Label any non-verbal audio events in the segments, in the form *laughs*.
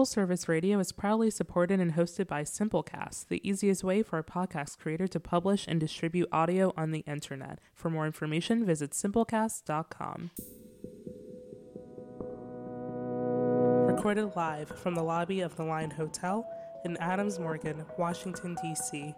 Full Service Radio is proudly supported and hosted by Simplecast, the easiest way for a podcast creator to publish and distribute audio on the internet. For more information, visit simplecast.com. Recorded live from the lobby of the Line Hotel in Adams Morgan, Washington, D.C.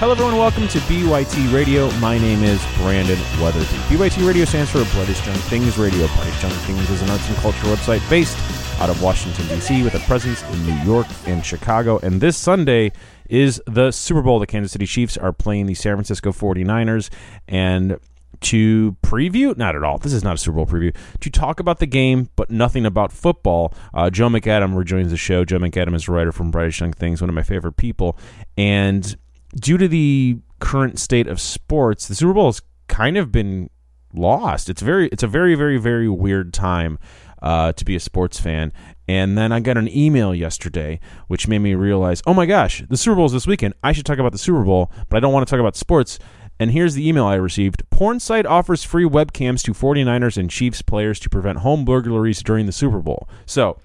Hello, everyone. Welcome to BYT Radio. My name is Brandon Weatherby. BYT Radio stands for is Young Things Radio. Is Young Things is an arts and culture website based out of Washington, D.C., with a presence in New York and Chicago. And this Sunday is the Super Bowl. The Kansas City Chiefs are playing the San Francisco 49ers. And to preview, not at all. This is not a Super Bowl preview. To talk about the game, but nothing about football. Uh, Joe McAdam rejoins the show. Joe McAdam is a writer from Brightest Young Things, one of my favorite people. And due to the current state of sports, the Super Bowl has kind of been lost. It's very, it's a very, very, very weird time uh, to be a sports fan. And then I got an email yesterday, which made me realize, oh my gosh, the Super Bowl is this weekend. I should talk about the Super Bowl, but I don't want to talk about sports. And here's the email I received. Porn site offers free webcams to 49ers and Chiefs players to prevent home burglaries during the Super Bowl. So,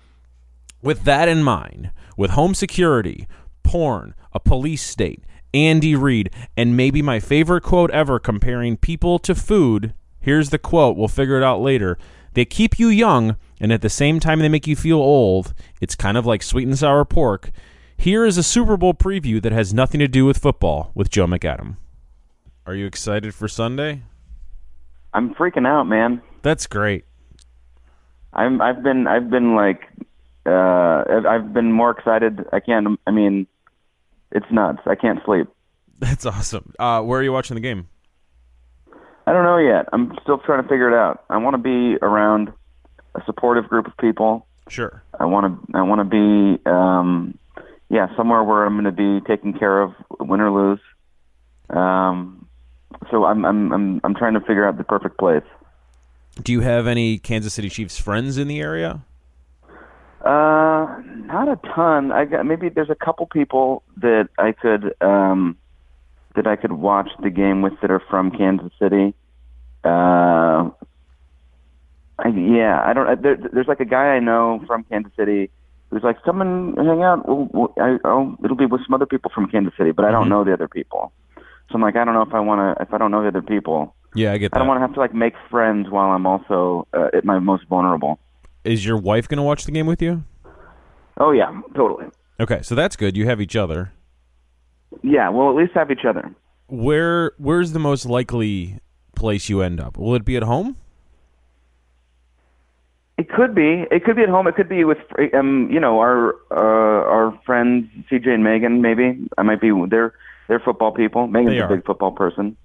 with that in mind, with home security, porn, a police state, Andy Reid, and maybe my favorite quote ever comparing people to food. Here's the quote. We'll figure it out later. They keep you young, and at the same time, they make you feel old. It's kind of like sweet and sour pork. Here is a Super Bowl preview that has nothing to do with football with Joe McAdam. Are you excited for Sunday? I'm freaking out, man. That's great. I'm. I've been. I've been like. Uh, I've- I've been more excited. I can't. I mean, it's nuts. I can't sleep. That's awesome. Uh, where are you watching the game? I don't know yet. I'm still trying to figure it out. I want to be around a supportive group of people. Sure. I want to. I want to be. Um, yeah, somewhere where I'm going to be taken care of, win or lose. Um, so I'm. I'm. I'm. I'm trying to figure out the perfect place. Do you have any Kansas City Chiefs friends in the area? Uh, not a ton. I got maybe there's a couple people that I could um that I could watch the game with that are from Kansas City. Uh, I, yeah, I don't. There, there's like a guy I know from Kansas City who's like, "Come and hang out." We'll, we'll, I, I'll, it'll be with some other people from Kansas City, but I don't Mhm. know the other people. So I'm like, I don't know if I want to. If I don't know the other people, Yeah, I get I don't want to have to like make friends while I'm also uh, at my most vulnerable. Is your wife going to watch the game with you? Oh yeah, totally. Okay, so that's good. You have each other. Yeah, we'll at least have each other. Where where's the most likely place you end up? Will it be at home? It could be. It could be at home. It could be with, um, you know, our uh, our friends CJ and Megan. Maybe I might be. They're they're football people. Megan's a big football person.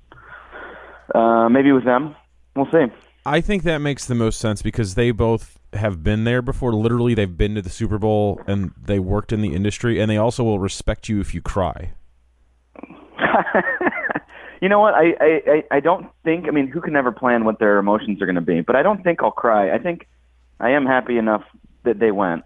Uh, maybe with them. We'll see. I think that makes the most sense because they both have been there before. Literally, they've been to the Super Bowl and they worked in the industry, and they also will respect you if you cry. *laughs* you know what? I, I I don't think. I mean, who can ever plan what their emotions are going to be? But I don't think I'll cry. I think I am happy enough that they went.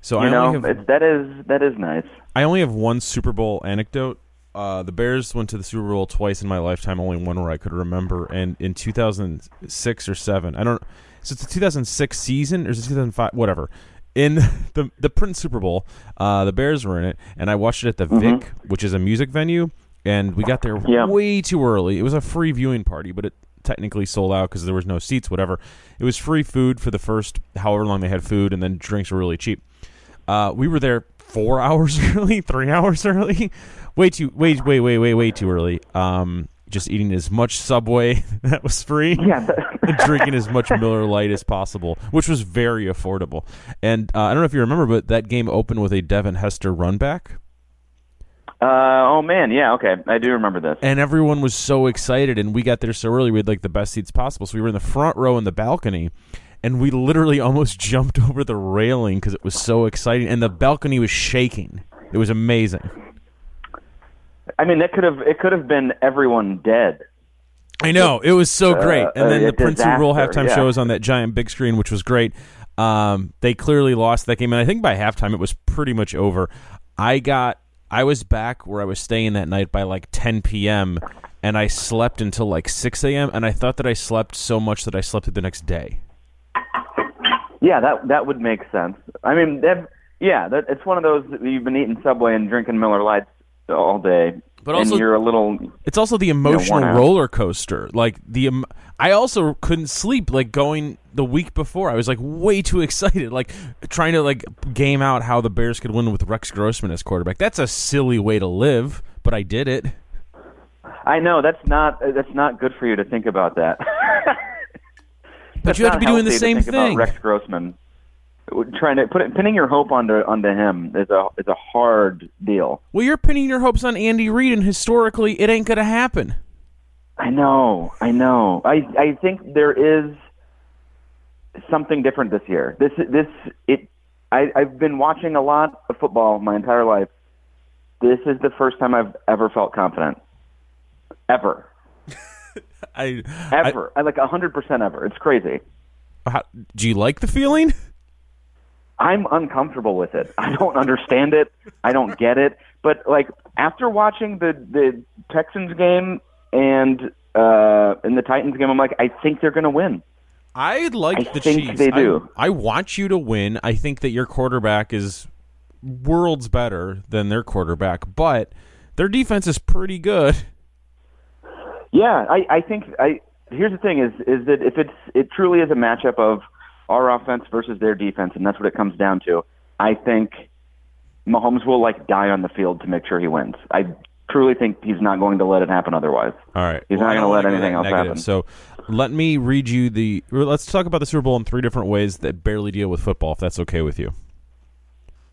So You I know, have that is that is nice. I only have one Super Bowl anecdote. Uh, the Bears went to the Super Bowl twice in my lifetime. Only one where I could remember, and in 2006 or seven, I don't. So it's the 2006 season or is it 2005? Whatever. In *laughs* the the Prince Super Bowl, uh, the Bears were in it, and I watched it at the Vic, which is a music venue, and we got there Mm-hmm. Yeah. way too early. It was a free viewing party, but it technically sold out because there was no seats. Whatever. It was free food for the first however long they had food, and then drinks were really cheap. Uh, we were there four *laughs* hours early, three hours early, way too, wait, wait, wait, wait, way too early. Um, just eating as much Subway *laughs* that was free, Yeah. *laughs* and drinking as much Miller Lite as possible, which was very affordable. And uh, I don't know if you remember, but that game opened with a Devin Hester run back, uh, oh man, yeah. Okay, I do remember this. and everyone was so excited. And we got there so early, we had like the best seats possible, so we were in the front row in the balcony. And we literally *laughs* almost jumped over the railing because it was so exciting, and the balcony was shaking. It was amazing. I mean, that could have it could have been everyone dead. I know it was so great, Uh, and then a the Prince Super Bowl halftime yeah. show was on that giant big screen, which was great. Um, they clearly lost that game, and I think by halftime it was pretty much over. I got I was back where I was staying that night by like 10 p.m. and I slept until like 6 a.m. and I thought that I slept so much that I slept through the next day. Yeah, that that would make sense. I mean, that, yeah, that, it's one of those you've been eating Subway and drinking Miller Lights all day, But and also- you're a little. It's also the emotional worn out. roller coaster. Like the, em- I also couldn't sleep. Like going the week before, I was like way too *laughs* excited. Like trying to like game out how the Bears could win with Rex Grossman as quarterback. That's a silly way to live, but I did it. I know that's not that's not good for you to think about that. *laughs* But you have to be doing the same thing. About Rex Grossman, trying to put it, pinning your hope onto onto him is a is a hard deal. Well, you're pinning your hopes on Andy Reid, and historically, it ain't gonna happen. I know, I know. I I think there is something different this year. This this it. I I've been watching a lot of football my entire life. This is the first time I've ever felt confident. Ever, *laughs* I, ever. I, like a hundred percent ever. It's crazy. How, do you like the feeling? I'm uncomfortable with it. I don't understand it. I don't get it. But like after watching the the Texans game and uh and the Titans game, I'm like, I think they're gonna win. I like I the think Chiefs. they I- do. I, want you to win. I think that your quarterback is worlds better than their quarterback, but their defense is pretty good. Yeah, I, I think I here's the thing is is that if it's it truly is a matchup of our offense versus their defense, and that's what it comes down to. I think Mahomes will like die on the field to make sure he wins. I truly think he's not going to let it happen otherwise. All right. He's not gonna let anything else negative. happen. So let me read you the. Let's talk about the Super Bowl in three different ways that barely deal with football, if that's okay with you.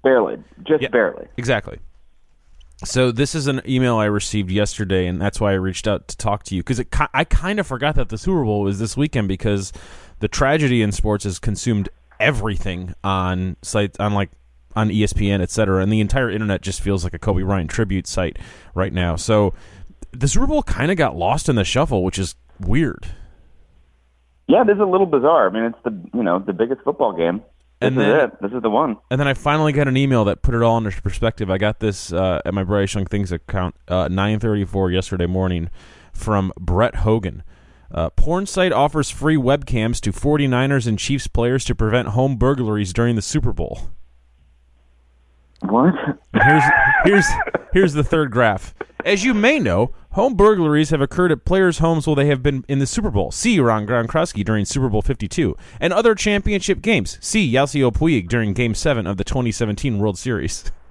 Barely, just Yeah. barely. Exactly. So this is an email I received yesterday, and that's why I reached out to talk to you because I kind of forgot that the Super Bowl was this weekend because the tragedy in sports has consumed everything on sites on like on ESPN, et cetera, and the entire internet just feels like a Kobe Bryant tribute site right now. So the Super Bowl kind of got lost in the shuffle, which is weird. Yeah, this is a little bizarre. I mean, it's the you know the biggest football game. This And is it. This is the one. And then I finally got an email that put it all into perspective. I got this uh, at my Brightest Young Things account, uh, 934 yesterday morning from Brett Hogan. Uh, porn site offers free webcams to 49ers and Chiefs players to prevent home burglaries during the Super Bowl. What? Here's here's here's the third graph. As you may know, home burglaries have occurred at players' homes while they have been in the Super Bowl. See Rob Gronkowski during Super Bowl 52 and other championship games. See Yasiel Puig during Game 7 of the 2017 World Series. *laughs*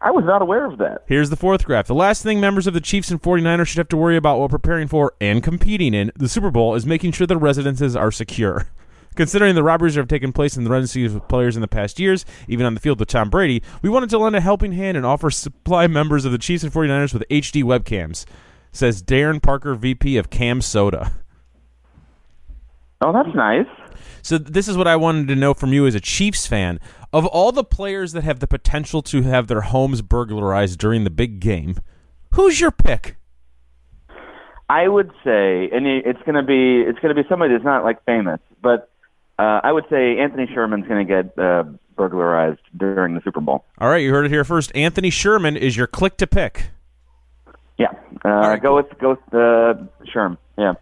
I was not aware of that. Here's the fourth graph. The last thing members of the Chiefs and 49ers should have to worry about while preparing for and competing in the Super Bowl is making sure their residences are secure. *laughs* Considering the robberies that have taken place in the residencies of players in the past years, even on the field with Tom Brady, we wanted to lend a helping hand and offer supply members of the Chiefs and 49ers with HD webcams, says Darren Parker, VP of CamSoda. Oh, that's nice. So this is what I wanted to know from you as a Chiefs fan. Of all the players that have the potential to have their homes burglarized during the big game, who's your pick? I would say, and it- it's gonna be it's gonna be somebody that's not like famous, but uh, I would say Anthony Sherman's gonna get uh, burglarized during the Super Bowl. All right, you heard it here first. Anthony Sherman is your click to pick. Yeah, uh, right, go with go with uh, Sherm. Yeah.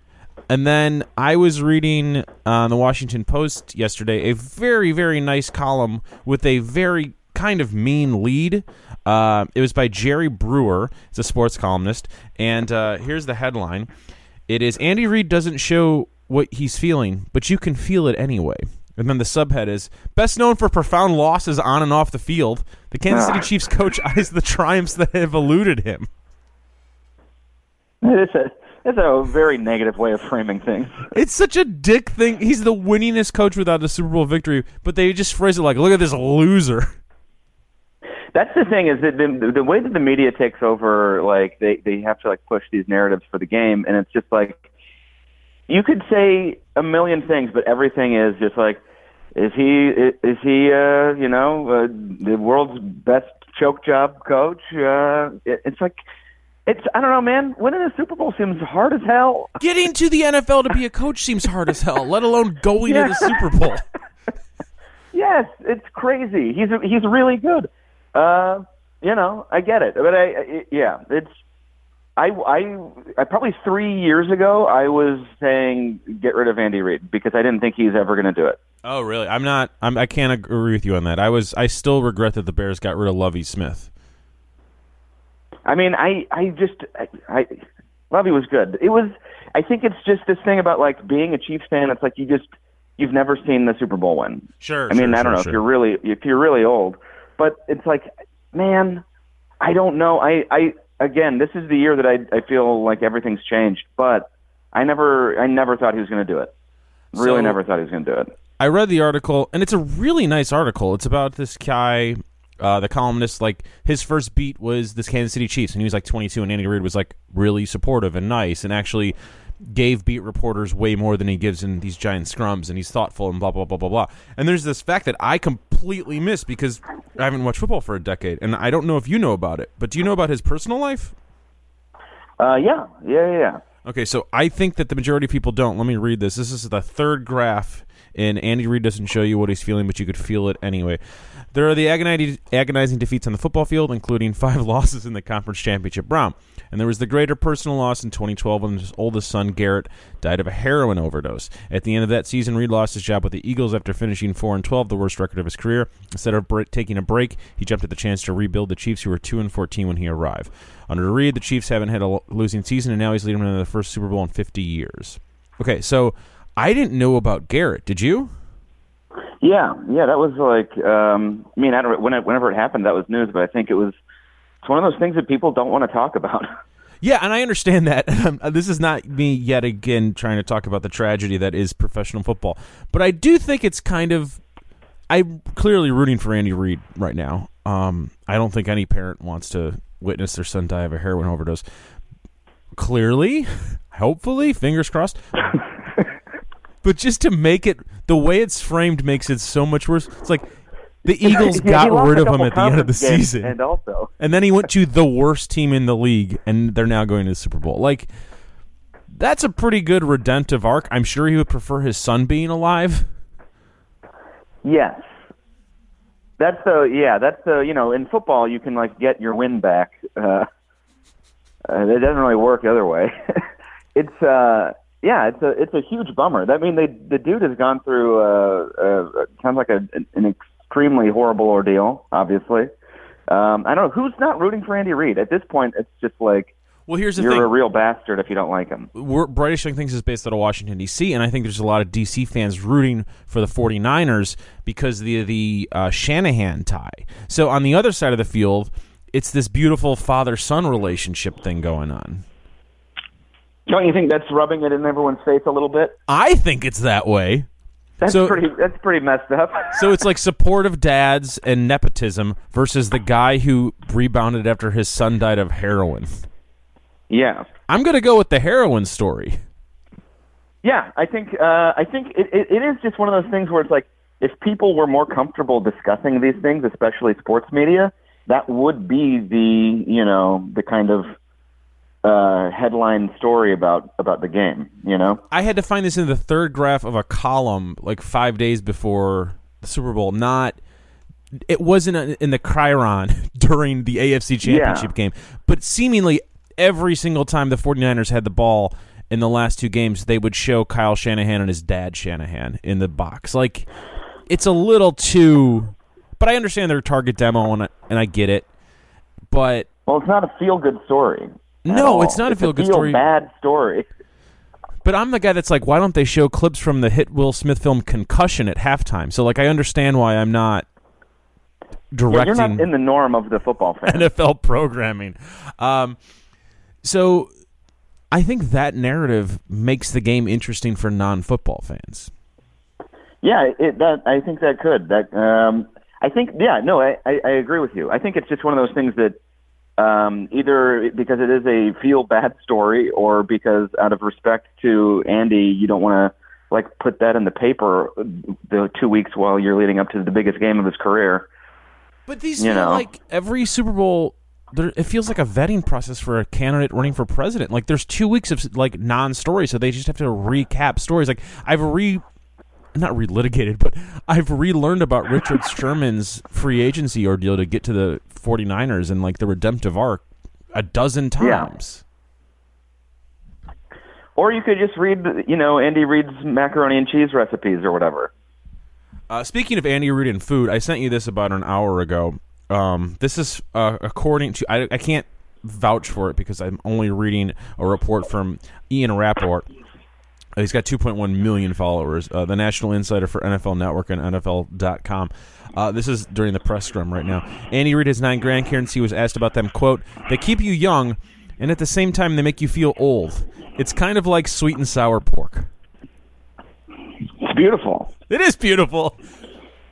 And then I was reading on the Washington Post yesterday a very, very nice column with a very kind of mean lead. Uh, it was by Jerry Brewer. It's a sports columnist. And uh, here's the headline It is Andy Reid doesn't show what he's feeling, but you can feel it anyway. And then the subhead is Best known for profound losses on and off the field, the Kansas City Ah. Chiefs coach *laughs* eyes the triumphs that have eluded him. It's a it's a very negative way of framing things. It's such a dick thing. He's the winningest coach without a Super Bowl victory, but they just phrase it like, "Look at this loser." That's the thing is that the, the way that the media takes over, like they they have to like push these narratives for the game, and it's just like you could say a million things, but everything is just like, is he is he uh, you know uh, the world's best choke job coach? Uh, it, it's like. It's I don't know, man. Winning a Super Bowl seems hard as hell. Getting to the NFL to be a coach seems hard as hell, let alone going Yeah. to the Super Bowl. *laughs* Yes, it's crazy. He's he's really good. Uh, you know, I get it, but I, I yeah, it's. I, I, I probably three years ago I was saying get rid of Andy Reid because I didn't think he's ever going to do it. Oh, really? I'm not. I'm, I can't agree with you on that. I was. I still regret that the Bears got rid of Lovie Smith. I mean, I, I just, I, I Lovie was good. It was. I think it's just this thing about like being a Chiefs fan. It's like you just you've never seen the Super Bowl win. Sure. I mean, sure, I don't sure, know sure. if you're really if you're really old, but it's like, man, I don't know. I, I again, this is the year that I, I feel like everything's changed, but I never, I never thought he was going to do it. Really, So- never thought he was going to do it. I read the article, and it's a really nice article. It's about this guy, uh, the columnist. Like his first beat was this Kansas City Chiefs, and he was like 22, and Andy Reid was like really supportive and nice, and actually gave beat reporters way more than he gives in these giant scrums, and he's thoughtful and blah blah blah blah blah. And there's this fact that I completely missed because I haven't watched football for a decade, and I don't know if you know about it. But do you know about his personal life? Uh, yeah, yeah, yeah. Okay, so I think that the majority of people don't. Let me read this. This is the third graph, and Andy Reid doesn't show you what he's feeling, but you could feel it anyway. There are the agonizing, defeats on the football field, including *laughs* five losses in the conference championship round. And there was the greater personal loss in 2012 when his oldest son, Garrett, died of a heroin overdose. At the end of that season, Reid lost his job with the Eagles after finishing 4 and 12, the worst record of his career. Instead of bre- taking a break, he jumped at the chance to rebuild the Chiefs, who were 2 and 14 when he arrived. Under Reid, the Chiefs haven't had a losing season, and now he's leading them to the first Super Bowl in 50 years. Okay, so I didn't know about Garrett. Did you? Yeah, yeah, that was like, um, I mean, I don't, whenever it happened, that was news, but I think it was, it's one of those things that people don't want to talk about. *laughs* Yeah, and I understand that. *laughs* Um, this is not me yet again trying to talk about the tragedy that is professional football, but I do think it's kind of. I'm clearly rooting for Andy Reid right now. Um, I don't think any parent wants to witness their son die of a heroin overdose. Clearly, *laughs* hopefully, fingers crossed. But just to make it the way it's framed makes it so much worse. It's like the Eagles Yeah, got rid of him at the end of the season. and also, And then he went to the worst team in the league, and they're now going to the Super Bowl. Like, that's a pretty good redemptive arc. I'm sure he would prefer his son being alive. yes, that's the, yeah, that's the, you know, in football you can like get your win back. Uh, uh, it doesn't really work the other way. *laughs* it's, uh, yeah, it's a, it's a huge bummer. I mean, they, the dude has gone through, uh, uh, sounds like a, an extremely horrible ordeal. Obviously, um, I don't know who's not rooting for Andy Reid at this point. It's just like Well, here's the you're thing. a real bastard if you don't like him. We're, Brightest Young Things is based out of Washington, D.C., and I think there's a lot of D.C. fans rooting for the 49ers because of the, the uh, Shanahan tie. So on the other side of the field, it's this beautiful father son relationship thing going on. Don't you think that's rubbing it in everyone's face a little bit? I think it's that way. That's So- pretty. That's pretty messed up. *laughs* So it's like supportive dads and nepotism versus the guy who rebounded after his son died of heroin. yeah, I'm going to go with the heroin story. yeah. I think. Uh, I think it, it, it is just one of those things where it's like if people were more comfortable discussing these things, especially sports media, that would be the you know the kind of uh, headline story about about the game. You know. I had to find this in the third graph of a column like five days before the Super Bowl. Not, it wasn't in the Chiron *laughs* during the AFC Championship game, but seemingly every single time the 49ers had the ball in the last two games, they would show Kyle Shanahan and his dad Shanahan in the box. Like, it's a little too. But I understand their target demo, and I, and I get it. But Well, it's not a feel good story. No, all. it's not a feel-good feel story. Bad story. But I'm the guy that's like, why don't they show clips from the hit Will Smith film Concussion at halftime? So like, I understand why I'm not Yeah, directing you're not in the norm of the football fan. NFL programming. Um, so I think that narrative makes the game interesting for non-football fans. Yeah, it, that I think that could. That um, I think. Yeah, no, I, I, I agree with you. I think it's just one of those things that um, either because it is a feel bad story, or because out of respect to Andy, you don't want to like put that in the paper the two weeks while you're leading up to the biggest game of his career. But these You feel know. like every Super Bowl. There, it feels like a vetting process for a candidate running for president. Like there's two weeks of like non-story, so they just have to recap stories. Like I've re not relitigated, but I've relearned about Richard *laughs* Sherman's free agency ordeal to get to the 49ers and like the redemptive arc a dozen times. Or you could just read, you know, Andy Reid's macaroni and cheese recipes or whatever. Uh, speaking of Andy Reid and food, I sent you this about an hour ago. Um, this is uh, according to I, I can't vouch for it because I'm only reading a report from Ian Rapoport. He's got 2.1 million followers. Uh, the national insider for NFL Network and NFL.com. Uh, this is during the press scrum right now. Andy Reid has nine grandkids. He was asked about them. "Quote: They keep you young, and at the same time they make you feel old. It's kind of like sweet and sour pork. It's beautiful. It is beautiful."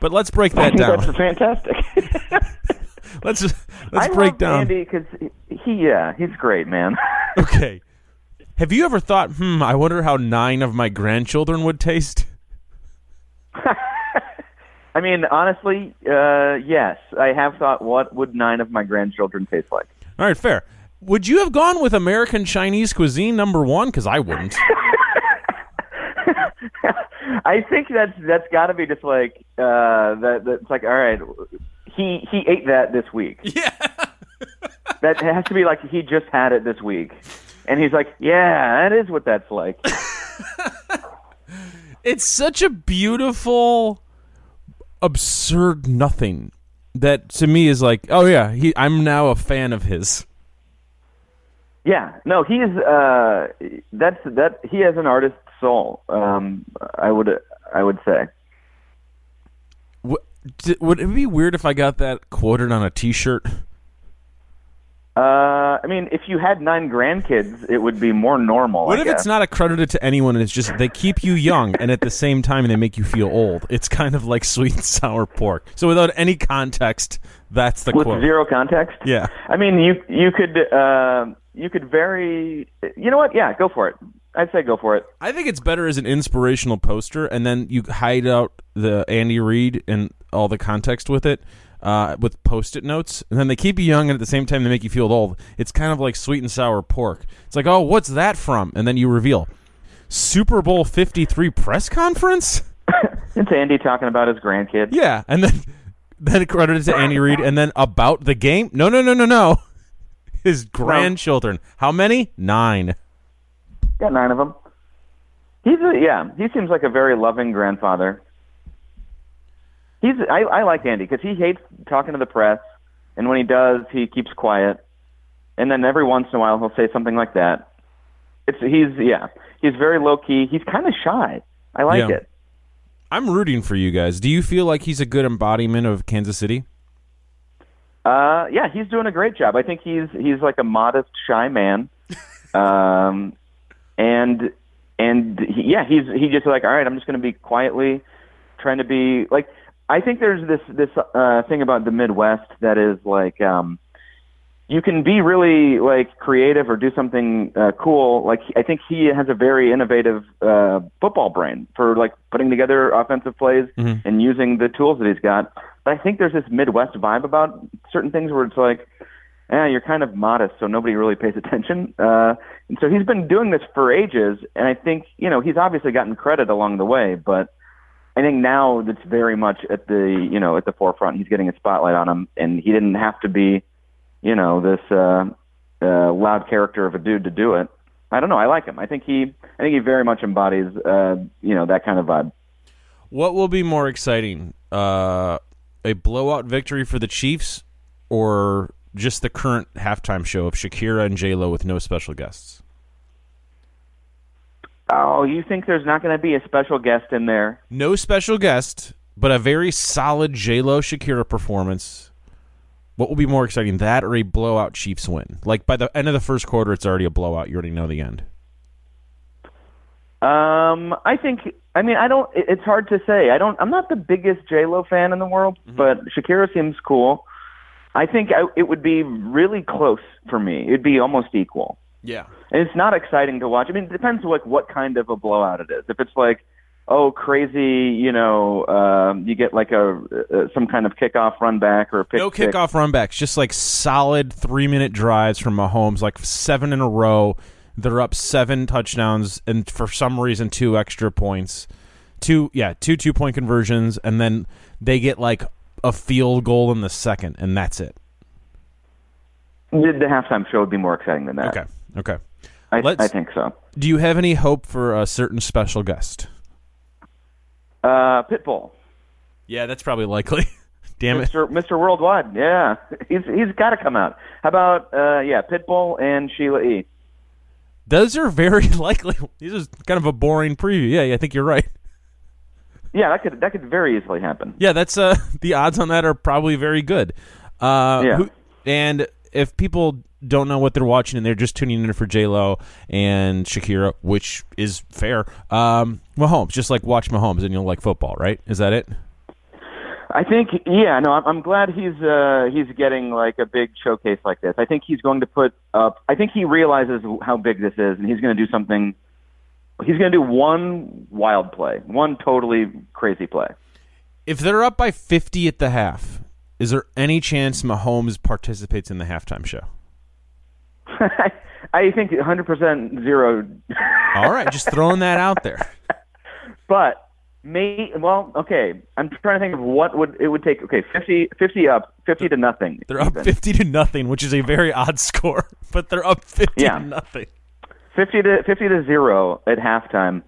But let's break that down. that's fantastic. *laughs* Let's let's I break love down. Andy because he, yeah, he's great, man. Okay. Have you ever thought, hmm, I wonder how nine of my grandchildren would taste? *laughs* I mean, honestly, uh, yes, I have thought, what would nine of my grandchildren taste like? All right, fair. Would you have gone with American Chinese cuisine number one? Because I wouldn't. *laughs* I think that's that's got to be just like uh, that. That's like, all right, he he ate that this week. *laughs* yeah. That has to be like he just had it this week, and he's like, yeah, that is what that's like. *laughs* It's such a beautiful, absurd nothing that to me is like, oh yeah, he, I'm now a fan of his. Yeah, no, he's uh, that's that he has an artist's soul. Um, I would I would say. Would it be weird if I got that quoted on a T-shirt? Uh, I mean, if you had nine grandkids, it would be more normal. What I if guess. it's not accredited to anyone and it's just they keep you young and at the same time they make you feel old? It's kind of like sweet and sour pork. So without any context, that's the with quote. zero context? Yeah. I mean, you you could uh, you could very. You know what? Yeah, go for it. I'd say go for it. I think it's better as an inspirational poster, and then you hide out the Andy Reid and all the context with it, uh, with post-it notes, and then they keep you young, and at the same time they make you feel old. It's kind of like sweet and sour pork. It's like, oh, what's that from? And then you reveal Super Bowl Fifty Three press conference. *laughs* It's Andy talking about his grandkid. Yeah, and then *laughs* then credited to Andy Reid, and then about the game. No, no, no, no, no. *laughs* His grandchildren. How many? Nine. Got nine of them. He's a, yeah. He seems like a very loving grandfather. He's I, I like Andy because he hates talking to the press, and when he does, he keeps quiet. And then every once in a while, he'll say something like that. It's he's yeah. He's very low key. He's kind of shy. I like Yeah. it. I'm rooting for you guys. Do you feel like he's a good embodiment of Kansas City? Uh, yeah, he's doing a great job. I think he's he's like a modest, shy man, *laughs* um, and and he, yeah, he's he just like all right. I'm just going to be quietly trying to be like. I think there's this this uh, thing about the Midwest that is like um, you can be really like creative or do something uh, cool. Like I think he has a very innovative uh, football brain for like putting together offensive plays and using the tools that he's got. But I think there's this Midwest vibe about certain things where it's like, eh, you're kind of modest, so nobody really pays *laughs* attention. Uh, and so he's been doing this for ages, and I think you know he's obviously gotten credit along the way, but I think now that's very much at the you know at the forefront. He's getting a spotlight on him, and he didn't have to be, you know, this uh, uh, loud character of a dude to do it. I don't know. I like him. I think he I think he very much embodies uh, you know that kind of vibe. What will be more exciting? Uh, a blowout victory for the Chiefs or just the current halftime show of Shakira and J-Lo with no special guests? Oh, you think there's not going to be a special guest in there? No special guest, but a very solid J-Lo Shakira performance. What will be more exciting, that or a blowout Chiefs win? Like by the end of the first quarter, it's already a blowout. You already know the end. Um, I think. I mean, I don't. It's hard to say. I don't. I'm not the biggest J Lo fan in the world, but Shakira seems cool. I think I, it would be really close for me. It'd be almost equal. Yeah. And it's not exciting to watch. I mean, it depends like what kind of a blowout it is. If it's like, oh, crazy, you know, um, you get like a uh, some kind of kickoff run back or a pick No kickoff runbacks, just like solid three minute drives from Mahomes, like seven in a row. They're up seven touchdowns and for some reason two extra points two yeah two two point conversions, and then they get like a field goal in the second, and that's it. The, the halftime show would be more exciting than that. Okay, okay. I, I think so. Do you have any hope for a certain special guest? Uh, Pitbull, Yeah, that's probably likely. *laughs* Damn it. Mr. Mr. Worldwide. Yeah, he's he's got to come out. How about uh, yeah, Pitbull and Sheila E. Those are very *laughs* likely. This is kind of a boring preview. Yeah, I think you're right. Yeah, that could that could very easily happen. Yeah, that's uh *laughs* the odds on that are probably very good. Uh, Yeah. who- and if people don't know what they're watching and they're just tuning in for J Lo and Shakira, which is fair, um, Mahomes, just like watch Mahomes and you'll like football, right? Is that it? I think yeah, no, I'm, I'm glad he's uh, he's getting like a big showcase like this. I think he's going to put up. I think he realizes how big this is, and he's going to do something. He's going to do one wild play, one totally crazy play. If they're up by 50 at the half, is there any chance Mahomes participates in the halftime show? *laughs* I think 100% zero, *laughs* All right, just throwing that out there. but may well okay. I'm trying to think of what would it would take. Okay, 50, 50 up, 50 to nothing. They're up even. 50 to nothing, which is a very odd *laughs* score, but they're up 50 Yeah. to nothing. 50 to 50 to zero at halftime.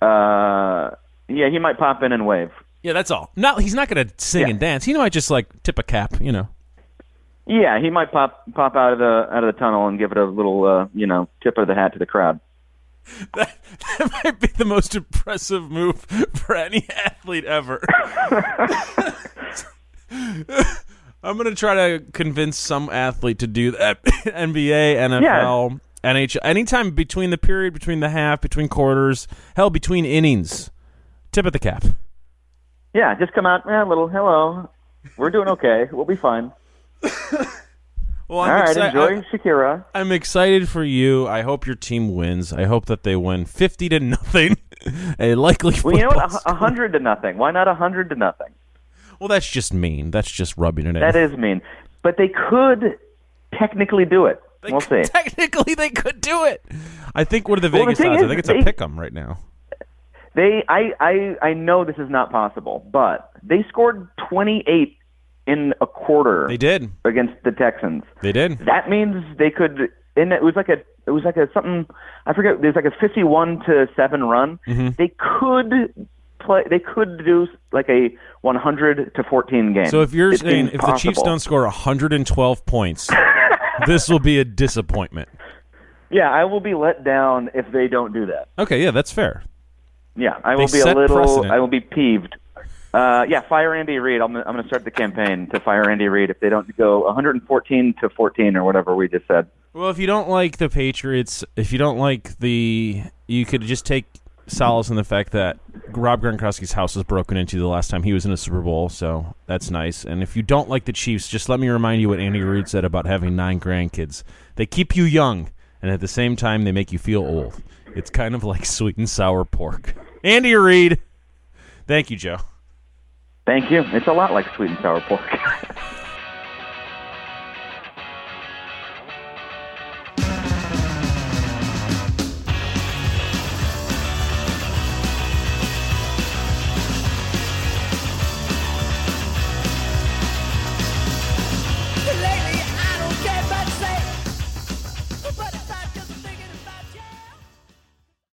Uh, yeah, he might pop in and wave. Yeah, that's all. Not he's not going to sing Yeah. and dance. He might just like tip a cap, you know. Yeah, he might pop pop out of the out of the tunnel and give it a little uh, you know tip of the hat to the crowd. *laughs* That, that might be the most impressive move *laughs* for any athlete ever. *laughs* I'm going to try to convince some athlete to do that. NBA, NFL, NHL, anytime between the period, between the half, between quarters, hell, between innings. Tip of the cap. Yeah, just come out, eh, a little hello. We're doing okay. We'll be fine. *laughs* Well, All I'm right, exci- enjoy I- Shakira. I'm excited for you. I hope your team wins. I hope that they win 50 to nothing. *laughs* a likely Well, you know what? A, a hundred to nothing. Why not a hundred to nothing? Well, that's just mean. That's just rubbing it in. That is mean. But they could technically do it. They we'll could- see. *laughs* Technically, they could do it. I think what are the Well, Vegas odds? I think it's a they- pick 'em right now. They, I, I, I know this is not possible, but they scored 28 in a quarter They did. against the Texans. They did. That means they could. And it was like a, it was like a something. I forget. There's like a 51 to seven run. Mm-hmm. They could play. They could do like a 100 to 14 game. So if you're It saying if the Chiefs don't score 112 points, *laughs* this will be a disappointment. yeah, I will be let down if they don't do that. Okay, yeah, that's fair. Yeah, I will be a little. precedent. I will be peeved. Uh, yeah, fire Andy Reid. I'm, I'm going to start the campaign to fire Andy Reid if they don't go 114 to 14 or whatever we just said. Well, if you don't like the Patriots, if you don't like the, you could just take solace in the fact that Rob Gronkowski's house was broken into the last time he was in a Super Bowl, so that's nice. And if you don't like the Chiefs, just let me remind you what Andy Reid said about having nine grandkids. They keep you young, and at the same time, they make you feel old. It's kind of like sweet and sour pork. Andy Reid. Thank you, Joe. Thank you. It's a lot like sweet and sour pork. *laughs*